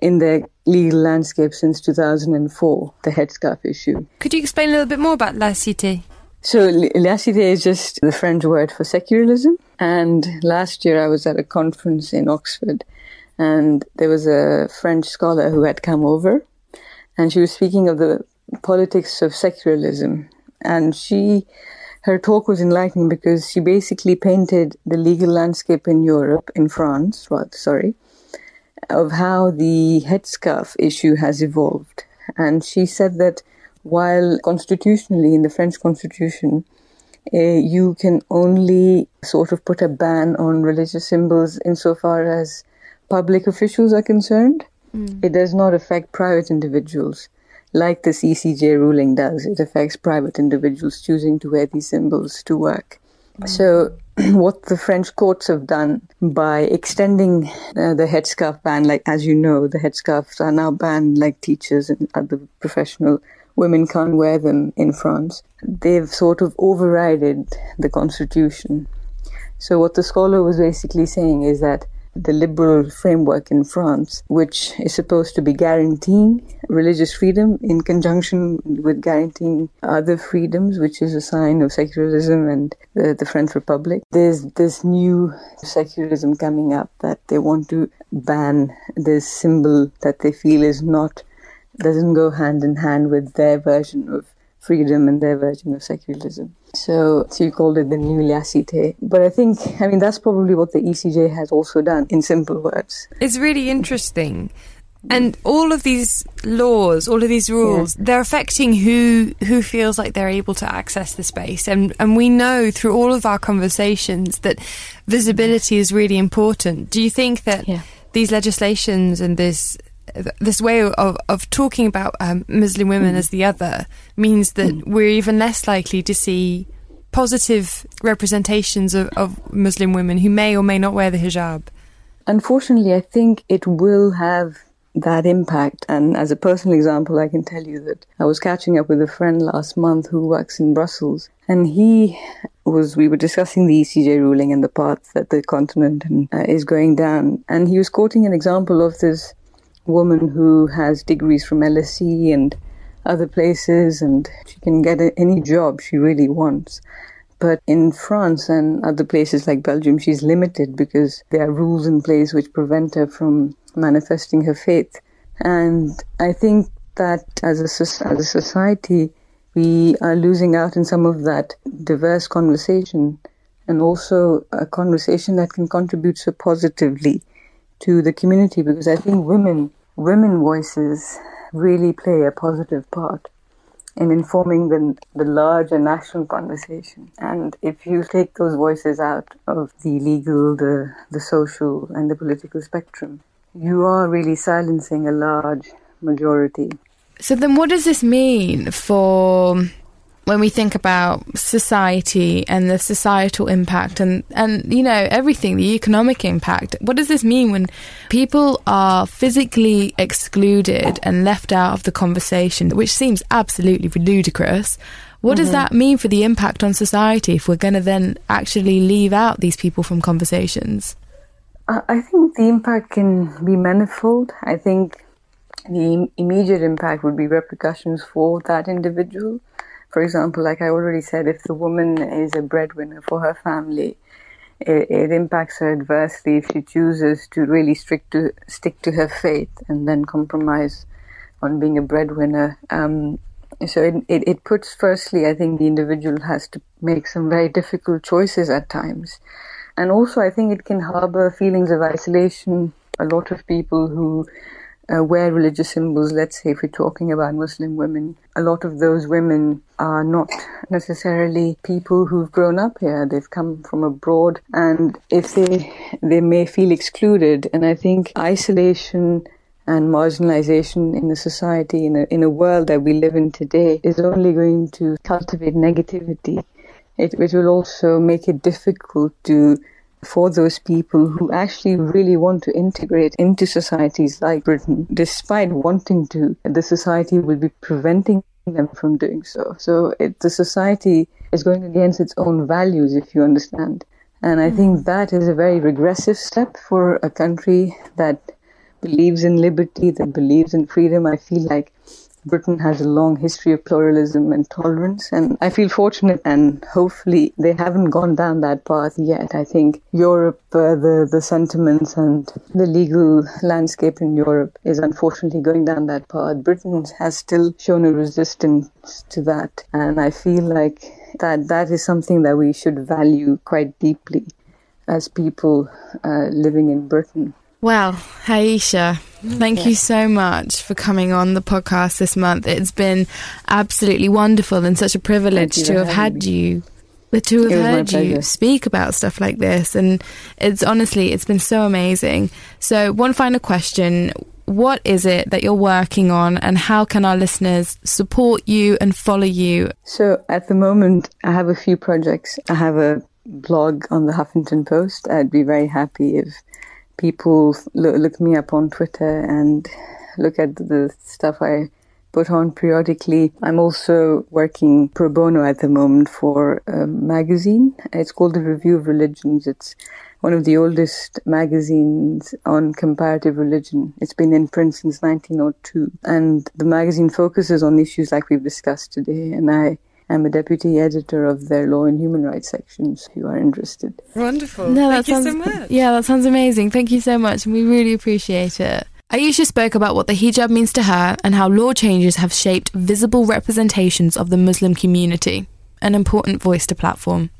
in the legal landscape since 2004, the headscarf issue. Could you explain a little bit more about laïcité? So, laïcité is just the French word for secularism. And last year I was at a conference in Oxford, and there was a French scholar who had come over, and she was speaking of the politics of secularism. And she, her talk was enlightening because she basically painted the legal landscape in Europe, in France, rather, sorry, of how the headscarf issue has evolved. And she said that while constitutionally in the French constitution, uh, you can only sort of put a ban on religious symbols insofar as public officials are concerned. Mm. It does not affect private individuals like this ECJ ruling does. It affects private individuals choosing to wear these symbols to work. Mm. So, [CLEARS THROAT] what the French courts have done by extending uh, the headscarf ban, like as you know, the headscarves are now banned, like teachers and other professional women can't wear them in France. They've sort of overridden the constitution. So, what the scholar was basically saying is that the liberal framework in France, which is supposed to be guaranteeing religious freedom in conjunction with guaranteeing other freedoms, which is a sign of secularism and the, the French Republic. There's this new secularism coming up that they want to ban this symbol that they feel is not doesn't go hand in hand with their version of freedom and their version of secularism. So, so you called it the new laicite. But I think, I mean, that's probably what the ECJ has also done in simple words. It's really interesting. And all of these laws, all of these rules, yeah. they're affecting who who feels like they're able to access the space. And and we know through all of our conversations that visibility is really important. Do you think that yeah. these legislations and this this way of, of talking about um, Muslim women mm. as the other means that mm. we're even less likely to see positive representations of, of Muslim women who may or may not wear the hijab. Unfortunately, I think it will have that impact. And as a personal example, I can tell you that I was catching up with a friend last month who works in Brussels, and he was, we were discussing the ECJ ruling and the path that the continent uh, is going down. And he was quoting an example of this woman who has degrees from LSE and other places, and she can get any job she really wants. But in France and other places like Belgium, she's limited because there are rules in place which prevent her from manifesting her faith. And I think that as a, as a society, we are losing out in some of that diverse conversation and also a conversation that can contribute so positively to the community because I think women women voices really play a positive part in informing the, the larger national conversation. And if you take those voices out of the legal, the, the social, and the political spectrum, you are really silencing a large majority. So, then what does this mean for when we think about society and the societal impact and, and you know everything the economic impact what does this mean when people are physically excluded and left out of the conversation which seems absolutely ludicrous what mm-hmm. does that mean for the impact on society if we're going to then actually leave out these people from conversations I think the impact can be manifold. I think the immediate impact would be repercussions for that individual. For example, like I already said, if the woman is a breadwinner for her family, it, it impacts her adversely if she chooses to really stick to stick to her faith and then compromise on being a breadwinner. Um, so it, it, it puts firstly, I think the individual has to make some very difficult choices at times. And also, I think it can harbor feelings of isolation. A lot of people who uh, wear religious symbols, let's say if we're talking about Muslim women, a lot of those women are not necessarily people who've grown up here. They've come from abroad, and if they they may feel excluded, and I think isolation and marginalization in a society, in a, in a world that we live in today, is only going to cultivate negativity. It, it will also make it difficult to for those people who actually really want to integrate into societies like Britain, despite wanting to, the society will be preventing them from doing so. So it, the society is going against its own values, if you understand. And I think hmm. that is a very regressive step for a country that believes in liberty, that believes in freedom. I feel like Britain has a long history of pluralism and tolerance, and I feel fortunate and hopefully they haven't gone down that path yet. I think Europe, uh, the, the sentiments and the legal landscape in Europe is unfortunately going down that path. Britain has still shown a resistance to that, and I feel like that that is something that we should value quite deeply as people uh, living in Britain. Well, Aisha, thank you so much for coming on the podcast this month. It's been absolutely wonderful and such a privilege to have had me. you to have heard you speak about stuff like this and it's honestly it's been so amazing. So one final question, what is it that you're working on and how can our listeners support you and follow you? So at the moment I have a few projects. I have a blog on the Huffington Post. I'd be very happy if people look, look me up on Twitter and look at the stuff I put on periodically. I'm also working pro bono at the moment for a magazine. It's called the Review of Religions. It's one of the oldest magazines on comparative religion. It's been in print since 1902. And the magazine focuses on issues like we've discussed today. And I I'm a deputy editor of their law and human rights sections if you are interested. Wonderful. No, Thank sounds, you so much. Yeah, that sounds amazing. Thank you so much. And we really appreciate it. Aisha spoke about what the hijab means to her and how law changes have shaped visible representations of the Muslim community, an important voice to platform.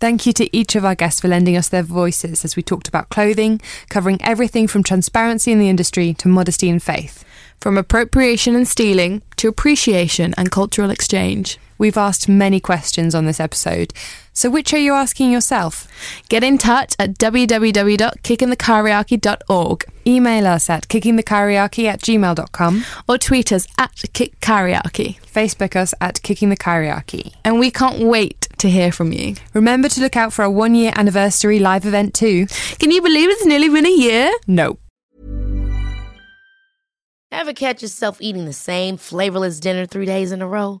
Thank you to each of our guests for lending us their voices as we talked about clothing, covering everything from transparency in the industry to modesty and faith. From appropriation and stealing to appreciation and cultural exchange. We've asked many questions on this episode. So, which are you asking yourself? Get in touch at www.kickingthekyriarchy.org. Email us at kickingthekyriarchy at gmail.com. Or tweet us at kickkyriarchy. Facebook us at Kicking. And we can't wait to hear from you. Remember to look out for our one year anniversary live event too. Can you believe it's nearly been a year? No. Ever catch yourself eating the same flavorless dinner three days in a row?